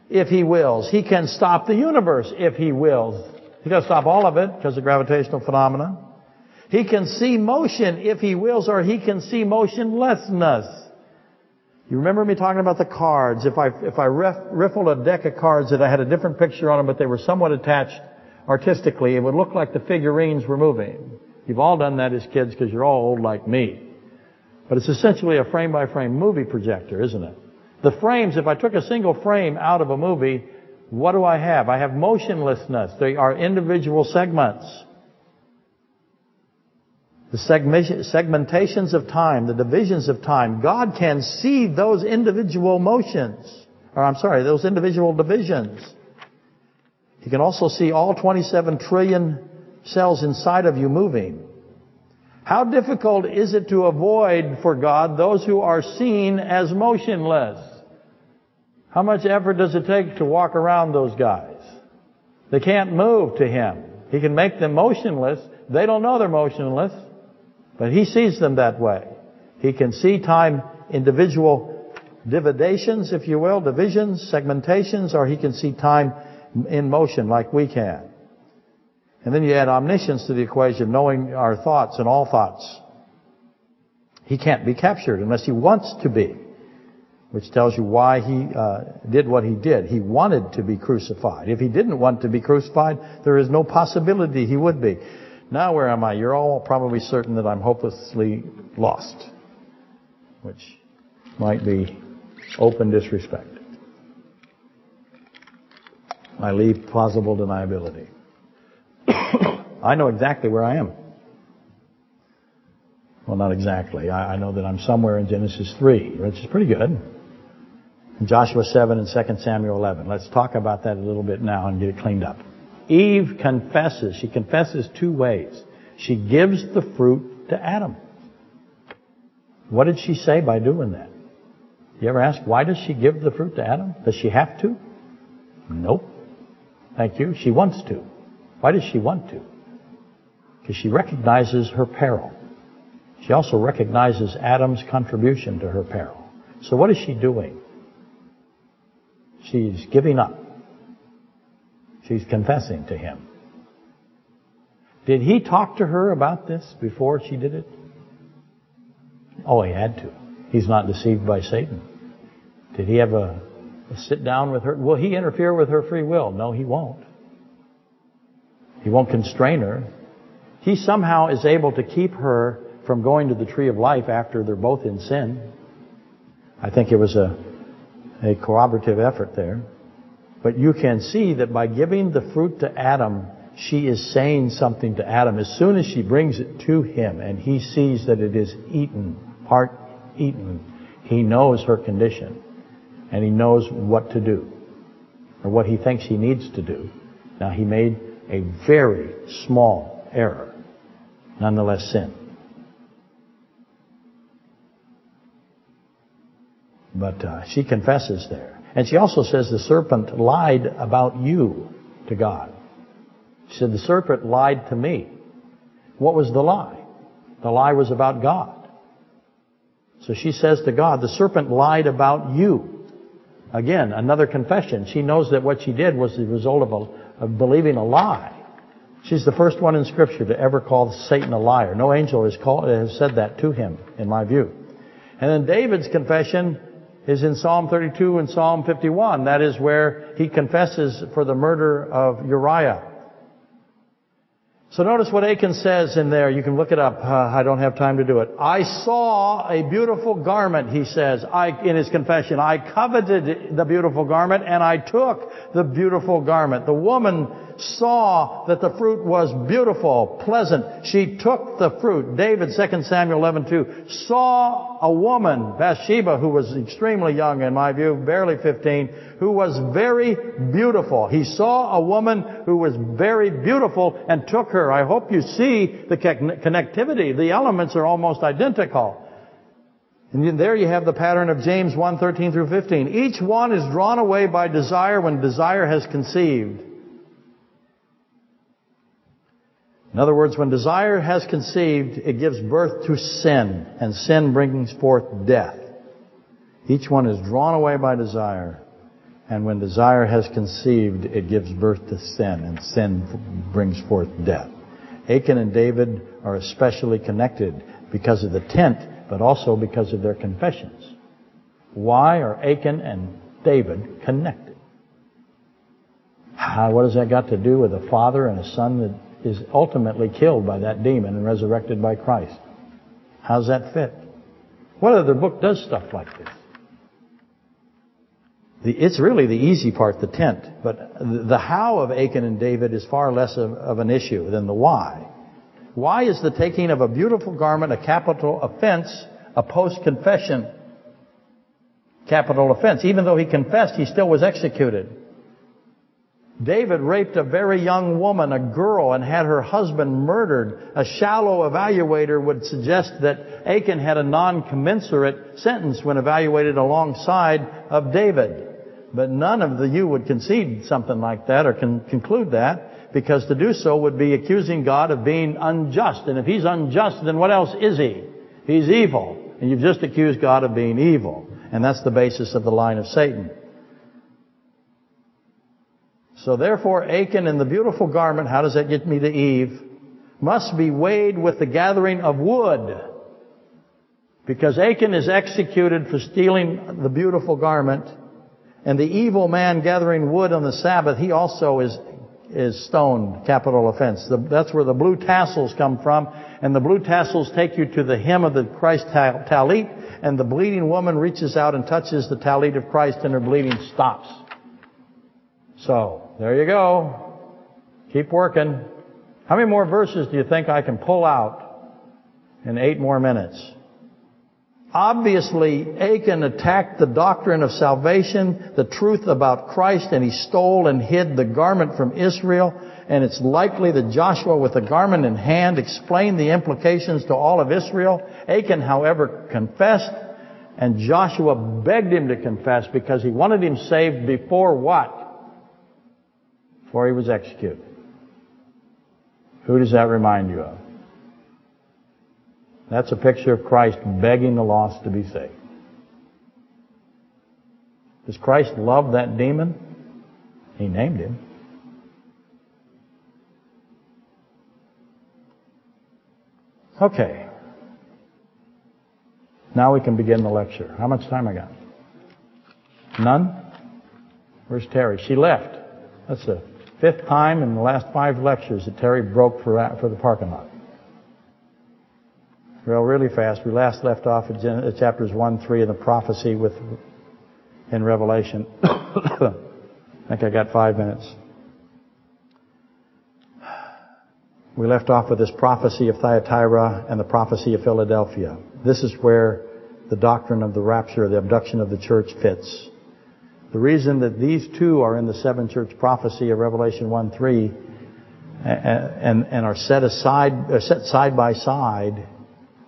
A: if he wills. He can stop the universe if he wills. He can stop all of it because of gravitational phenomena. He can see motion if he wills, or he can see motionlessness. You remember me talking about the cards. If I, if I riffled a deck of cards that I had a different picture on them, but they were somewhat attached artistically, it would look like the figurines were moving. You've all done that as kids because you're all old like me. But it's essentially a frame by frame movie projector, isn't it? The frames, if I took a single frame out of a movie, what do I have? I have motionlessness. They are individual segments. The segmentations of time, the divisions of time, God can see those individual motions. Or I'm sorry, those individual divisions. He can also see all 27 trillion cells inside of you moving. How difficult is it to avoid for God those who are seen as motionless? How much effort does it take to walk around those guys? They can't move to Him. He can make them motionless. They don't know they're motionless. But He sees them that way. He can see time individual dividations, if you will, divisions, segmentations, or He can see time in motion like we can. And then you add omniscience to the equation, knowing our thoughts and all thoughts. He can't be captured unless He wants to be. Which tells you why He uh, did what He did. He wanted to be crucified. If He didn't want to be crucified, there is no possibility He would be. Now where am I? You're all probably certain that I'm hopelessly lost. Which might be open disrespect. I leave plausible deniability. I know exactly where I am. Well, not exactly. I, I, know that I'm somewhere in Genesis 3, which is pretty good. Joshua 7 and 2 Samuel 11. Let's talk about that a little bit now and get it cleaned up. Eve confesses. She confesses two ways. She gives the fruit to Adam. What did she say by doing that? You ever ask, why does she give the fruit to Adam? Does she have to? Nope. Thank you. She wants to. Why does she want to? Because she recognizes her peril. She also recognizes Adam's contribution to her peril. So what is she doing? She's giving up. She's confessing to him. Did he talk to her about this before she did it? Oh, he had to. He's not deceived by Satan. Did he have a, a sit down with her? Will he interfere with her free will? No, he won't. He won't constrain her. He somehow is able to keep her from going to the tree of life after they're both in sin. I think it was a, a cooperative effort there. But you can see that by giving the fruit to Adam, she is saying something to Adam. As soon as she brings it to him and he sees that it is eaten, part eaten, he knows her condition and he knows what to do or what he thinks he needs to do. Now he made a very small error, nonetheless sin. But uh, she confesses there. And she also says the serpent lied about you to God. She said the serpent lied to me. What was the lie? The lie was about God. So she says to God, the serpent lied about you. Again, another confession. She knows that what she did was the result of a, of believing a lie. She's the first one in Scripture to ever call Satan a liar. No angel has, called, has said that to him, in my view. And then David's confession is in Psalm 32 and Psalm 51. That is where he confesses for the murder of Uriah. So notice what Achan says in there. You can look it up. Uh, I don't have time to do it. I saw a beautiful garment, he says, I, in his confession. I coveted the beautiful garment and I took the beautiful garment. The woman saw that the fruit was beautiful, pleasant. She took the fruit. David, 2 Samuel 11:2, saw a woman, Bathsheba, who was extremely young in my view, barely 15, who was very beautiful. He saw a woman who was very beautiful and took her. I hope you see the connectivity. The elements are almost identical. And there you have the pattern of James 1, 13 through 15. Each one is drawn away by desire when desire has conceived. In other words, when desire has conceived, it gives birth to sin, and sin brings forth death. Each one is drawn away by desire, and when desire has conceived, it gives birth to sin, and sin brings forth death. Achan and David are especially connected because of the tent, but also because of their confessions. Why are Achan and David connected? How, what has that got to do with a father and a son that is ultimately killed by that demon and resurrected by Christ? How's that fit? What other book does stuff like this? It's really the easy part, the tent. But the how of Achan and David is far less of, of an issue than the why. Why is the taking of a beautiful garment a capital offense, a post-confession capital offense? Even though he confessed, he still was executed. David raped a very young woman, a girl, and had her husband murdered. A shallow evaluator would suggest that Achan had a non-commensurate sentence when evaluated alongside of David. But none of the you would concede something like that or con- conclude that because to do so would be accusing God of being unjust. And if He's unjust, then what else is He? He's evil. And you've just accused God of being evil. And that's the basis of the line of Satan. So therefore, Achan in the beautiful garment, how does that get me to Eve? Must be weighed with the gathering of wood. Because Achan is executed for stealing the beautiful garment. And the evil man gathering wood on the Sabbath, he also is, is stoned, capital offense. The, that's where the blue tassels come from. And the blue tassels take you to the hem of the Christ talit. And the bleeding woman reaches out and touches the talit of Christ and her bleeding stops. So, there you go. Keep working. How many more verses do you think I can pull out in eight more minutes? Obviously, Achan attacked the doctrine of salvation, the truth about Christ, and he stole and hid the garment from Israel. And it's likely that Joshua, with the garment in hand, explained the implications to all of Israel. Achan, however, confessed, and Joshua begged him to confess because he wanted him saved before what? Before he was executed. Who does that remind you of? That's a picture of Christ begging the lost to be saved. Does Christ love that demon? He named him. Okay. Now we can begin the lecture. How much time I got? None? Where's Terry? She left. That's the fifth time in the last five lectures that Terry broke for, for the parking lot. Well, really fast. We last left off at uh, chapters 1, 3 of the prophecy with, in Revelation. I think I got five minutes. We left off with this prophecy of Thyatira and the prophecy of Philadelphia. This is where the doctrine of the rapture, the abduction of the church fits. The reason that these two are in the seven church prophecy of Revelation 1, 3 and, and are set aside, set side by side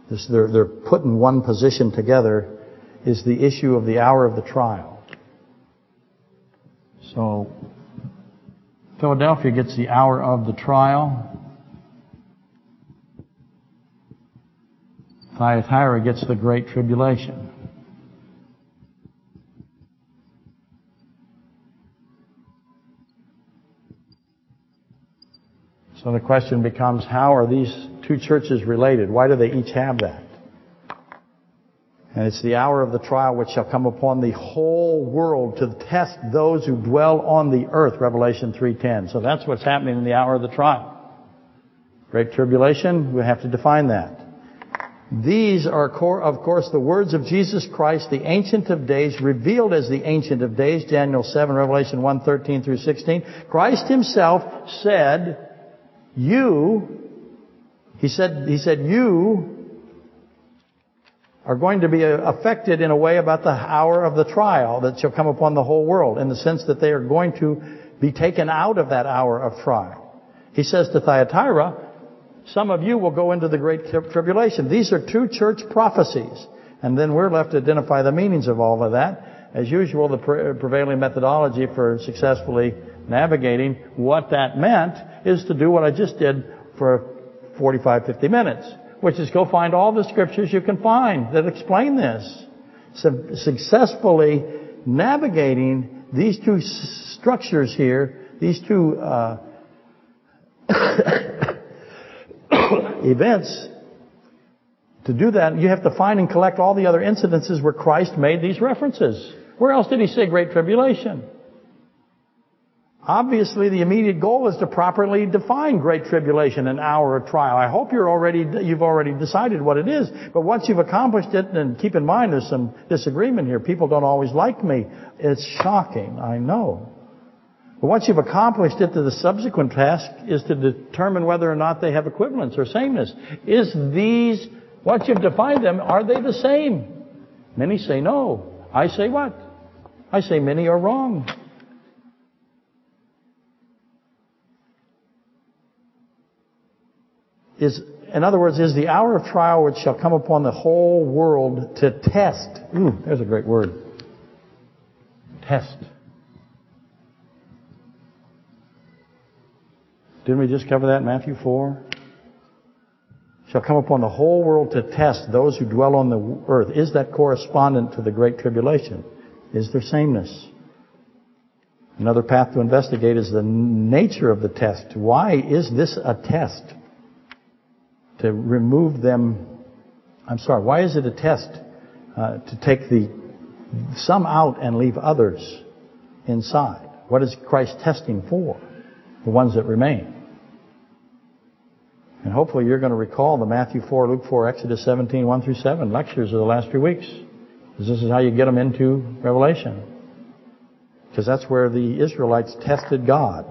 A: this, they're, they're put in one position together, is the issue of the hour of the trial. So, Philadelphia gets the hour of the trial. Thyatira gets the great tribulation. So the question becomes, how are these two churches related? Why do they each have that? And it's the hour of the trial which shall come upon the whole world to test those who dwell on the earth, Revelation 3.10. So that's what's happening in the hour of the trial. Great tribulation, we have to define that. These are, of course, the words of Jesus Christ, the Ancient of Days, revealed as the Ancient of Days, Daniel 7, Revelation 1, 13 through 16. Christ Himself said, you, he said, he said, you are going to be uh, affected in a way about the hour of the trial that shall come upon the whole world in the sense that they are going to be taken out of that hour of trial. He says to Thyatira, some of you will go into the great tribulation. These are two church prophecies. And then we're left to identify the meanings of all of that. As usual, the prevailing methodology for successfully navigating what that meant is to do what I just did for 45, 50 minutes, which is go find all the scriptures you can find that explain this. So successfully navigating these two structures here, these two uh, events, To do that, you have to find and collect all the other incidences where Christ made these references. Where else did he say great tribulation? Obviously, the immediate goal is to properly define great tribulation, an hour of trial. I hope you're already, you've already decided what it is. But once you've accomplished it, and keep in mind there's some disagreement here. People don't always like me. It's shocking, I know. But once you've accomplished it, the subsequent task is to determine whether or not they have equivalence or sameness. Is these, once you've defined them, are they the same? Many say no. I say what? I say many are wrong. Is, in other words, is the hour of trial which shall come upon the whole world to test. Ooh, there's a great word. Test. Didn't we just cover that in Matthew 4? Shall come upon the whole world to test those who dwell on the earth. Is that correspondent to the Great Tribulation? Is there sameness? Another path to investigate is the nature of the test. Why is this a test? To remove them. I'm sorry, why is it a test uh, to take the some out and leave others inside? What is Christ testing for? The ones that remain. And hopefully you're going to recall the Matthew 4, Luke 4, Exodus 17, 1 through 7 lectures of the last few weeks. Because this is how you get them into Revelation. Because that's where the Israelites tested God.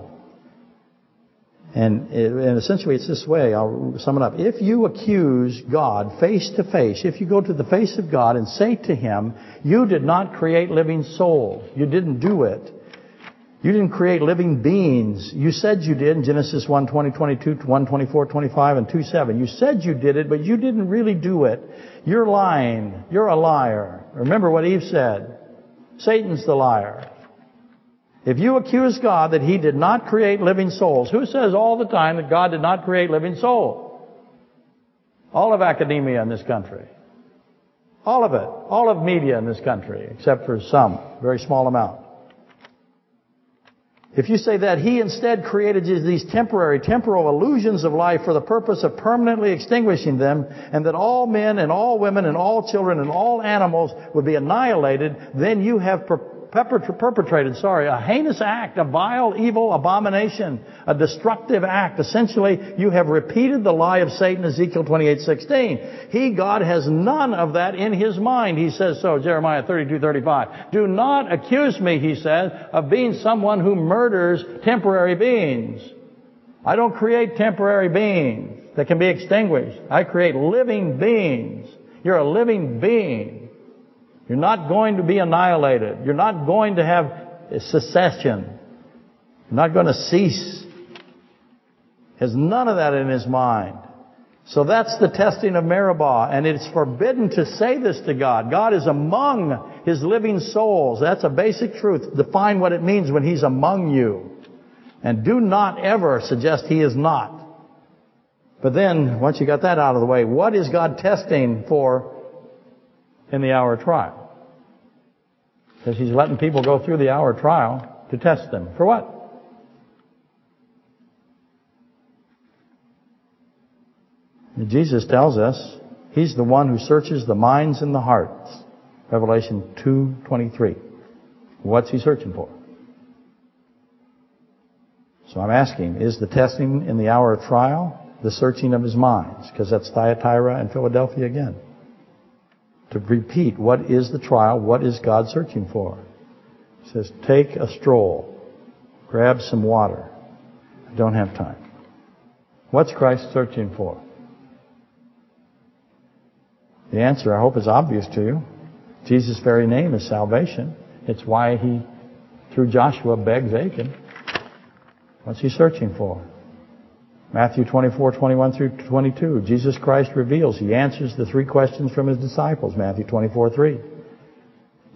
A: And, and essentially it's this way, I'll sum it up. If you accuse God face to face, if you go to the face of God and say to Him, you did not create living souls, you didn't do it, you didn't create living beings. You said you did in Genesis 1, 20, 22, 1, 24, 25, and 2, 7. You said you did it, but you didn't really do it. You're lying. You're a liar. Remember what Eve said. Satan's the liar. If you accuse God that He did not create living souls, who says all the time that God did not create living souls? All of academia in this country. All of it. All of media in this country, except for some, very small amount. If you say that He instead created these temporary, temporal illusions of life for the purpose of permanently extinguishing them, and that all men and all women and all children and all animals would be annihilated, then you have perpetrated, sorry, a heinous act, a vile, evil abomination, a destructive act. Essentially, you have repeated the lie of Satan, Ezekiel 28:16. He, God, has none of that in his mind. He says so, Jeremiah 32:35. Do not accuse me, he says, of being someone who murders temporary beings. I don't create temporary beings that can be extinguished. I create living beings. You're a living being. You're not going to be annihilated. You're not going to have secession. You're not going to cease. Has none of that in his mind. So that's the testing of Meribah, and it's forbidden to say this to God. God is among His living souls. That's a basic truth. Define what it means when He's among you. And do not ever suggest He is not. But then, once you got that out of the way, what is God testing for in the hour of trial. Because he's letting people go through the hour of trial to test them. For what? And Jesus tells us he's the one who searches the minds and the hearts. Revelation 2.23. What's he searching for? So I'm asking, is the testing in the hour of trial the searching of his minds? Because that's Thyatira and Philadelphia again to repeat what is the trial, what is God searching for. He says, take a stroll, grab some water. I don't have time. What's Christ searching for? The answer, I hope, is obvious to you. Jesus' very name is salvation. It's why he, through Joshua, begs Achan. What's he searching for? Matthew 24, 21 through 22. Jesus Christ reveals. He answers the three questions from his disciples. Matthew 24, 3.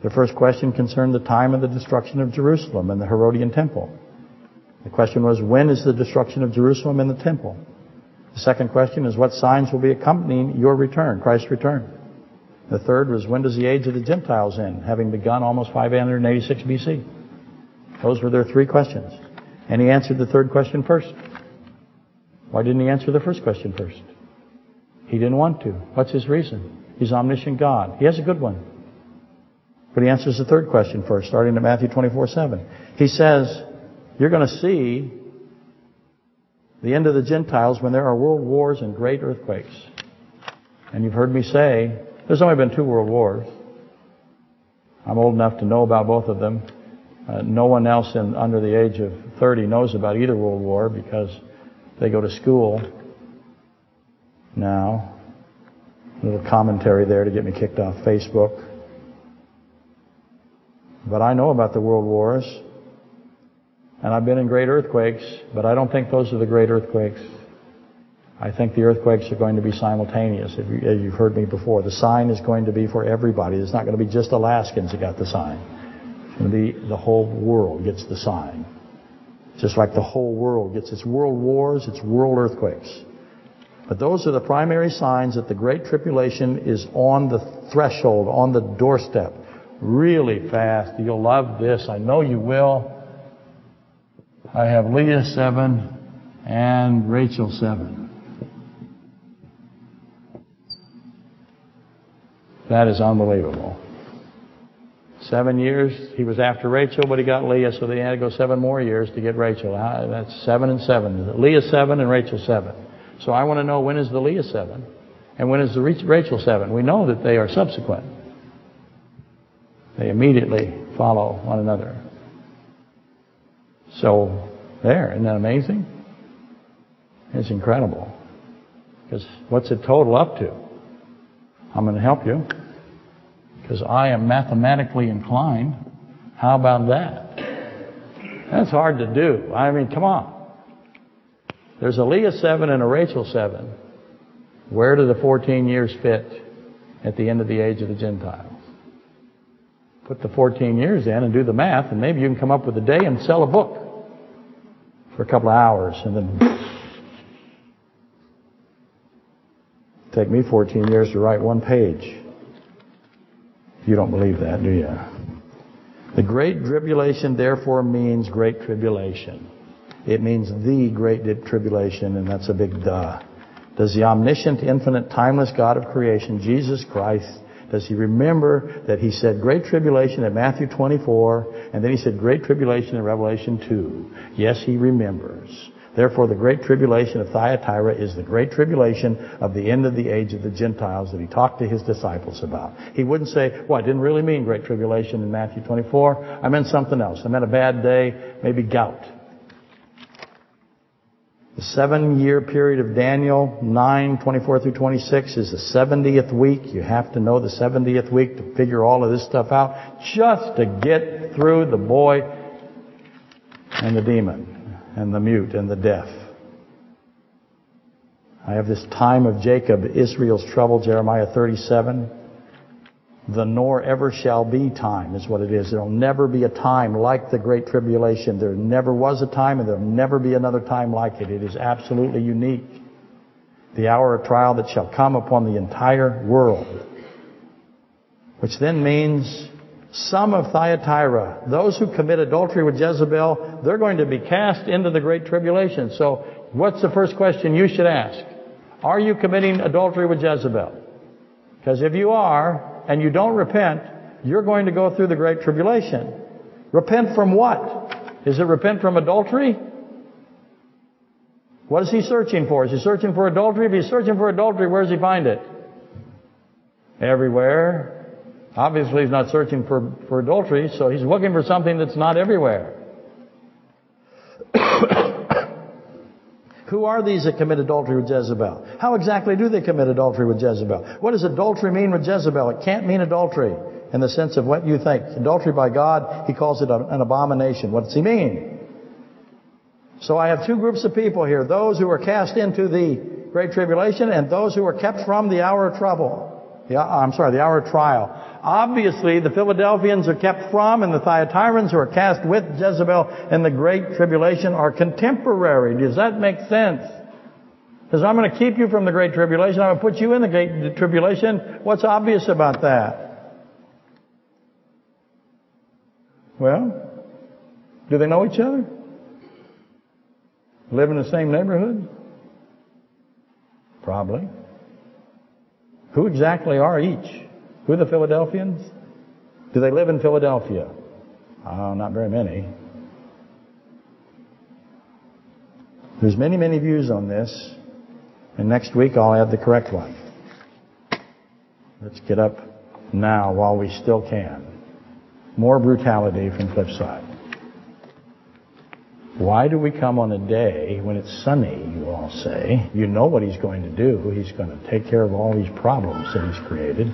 A: The first question concerned the time of the destruction of Jerusalem and the Herodian temple. The question was, when is the destruction of Jerusalem and the temple? The second question is, what signs will be accompanying your return, Christ's return? The third was, when does the age of the Gentiles end, having begun almost 586 BC? Those were their three questions. And he answered the third question first. Why didn't he answer the first question first? He didn't want to. What's his reason? He's omniscient God. He has a good one. But he answers the third question first, starting at Matthew 24, 7. He says, you're going to see the end of the Gentiles when there are world wars and great earthquakes. And you've heard me say, there's only been two world wars. I'm old enough to know about both of them. Uh, no one else in, under the age of 30 knows about either world war because they go to school now. A little commentary there to get me kicked off Facebook. But I know about the world wars. And I've been in great earthquakes, but I don't think those are the great earthquakes. I think the earthquakes are going to be simultaneous. If you, have heard me before, the sign is going to be for everybody. It's not going to be just Alaskans that got the sign. It's going to be the whole world gets the sign. Just like the whole world gets its world wars, its world earthquakes. But those are the primary signs that the Great Tribulation is on the threshold, on the doorstep. Really fast. You'll love this. I know you will. I have Leah 7 and Rachel 7. That is unbelievable. Seven years, he was after Rachel, but he got Leah, so they had to go seven more years to get Rachel. That's seven and seven. Leah seven and Rachel seven. So I want to know when is the Leah seven and when is the Rachel seven. We know that they are subsequent. They immediately follow one another. So, there, isn't that amazing? It's incredible. Because what's it total up to? I'm going to help you. Because I am mathematically inclined. How about that? That's hard to do. I mean, come on. There's a Leah 7 and a Rachel 7. Where do the 14 years fit at the end of the age of the Gentiles? Put the 14 years in and do the math, and maybe you can come up with a day and sell a book for a couple of hours and then take me 14 years to write one page. You don't believe that, do you? The great tribulation therefore means great tribulation. It means the great tribulation, and that's a big duh. Does the omniscient, infinite, timeless God of creation, Jesus Christ, does he remember that he said great tribulation in Matthew 24, and then he said great tribulation in Revelation 2? Yes, he remembers. Therefore, the great tribulation of Thyatira is the great tribulation of the end of the age of the Gentiles that he talked to his disciples about. He wouldn't say, well, I didn't really mean great tribulation in Matthew 24. I meant something else. I meant a bad day, maybe gout. The seven year period of Daniel 9, 24 through 26 is the 70th week. You have to know the 70th week to figure all of this stuff out just to get through the boy and the demon and the mute and the deaf. I have this time of Jacob, Israel's trouble, Jeremiah 37 the nor ever shall be time is what it is. There'll never be a time like the Great Tribulation. There never was a time and there'll never be another time like it. It is absolutely unique. The hour of trial that shall come upon the entire world. Which then means some of Thyatira, those who commit adultery with Jezebel, they're going to be cast into the Great Tribulation. So what's the first question you should ask? Are you committing adultery with Jezebel? Because if you are, and you don't repent, you're going to go through the Great Tribulation. Repent from what? Is it repent from adultery? What is he searching for? Is he searching for adultery? If he's searching for adultery, where does he find it? Everywhere. Obviously, he's not searching for, for adultery, so he's looking for something that's not everywhere. Who are these that commit adultery with Jezebel? How exactly do they commit adultery with Jezebel? What does adultery mean with Jezebel? It can't mean adultery in the sense of what you think. Adultery by God, he calls it an abomination. What does he mean? So I have two groups of people here. Those who are cast into the Great Tribulation and those who are kept from the hour of trouble. The, I'm sorry, the hour of trial. Obviously, the Philadelphians are kept from, and the Thyatirans who are cast with Jezebel in the Great Tribulation are contemporary. Does that make sense? Because I'm going to keep you from the Great Tribulation. I'm going to put you in the Great Tribulation. What's obvious about that? Well, do they know each other? Live in the same neighborhood? Probably. Who exactly are each? Who are the Philadelphians? Do they live in Philadelphia? Oh, not very many. There's many, many views on this, and next week I'll add the correct one. Let's get up now while we still can. More brutality from Cliffside. Why do we come on a day when it's sunny, you all say? You know what he's going to do. He's going to take care of all these problems that he's created.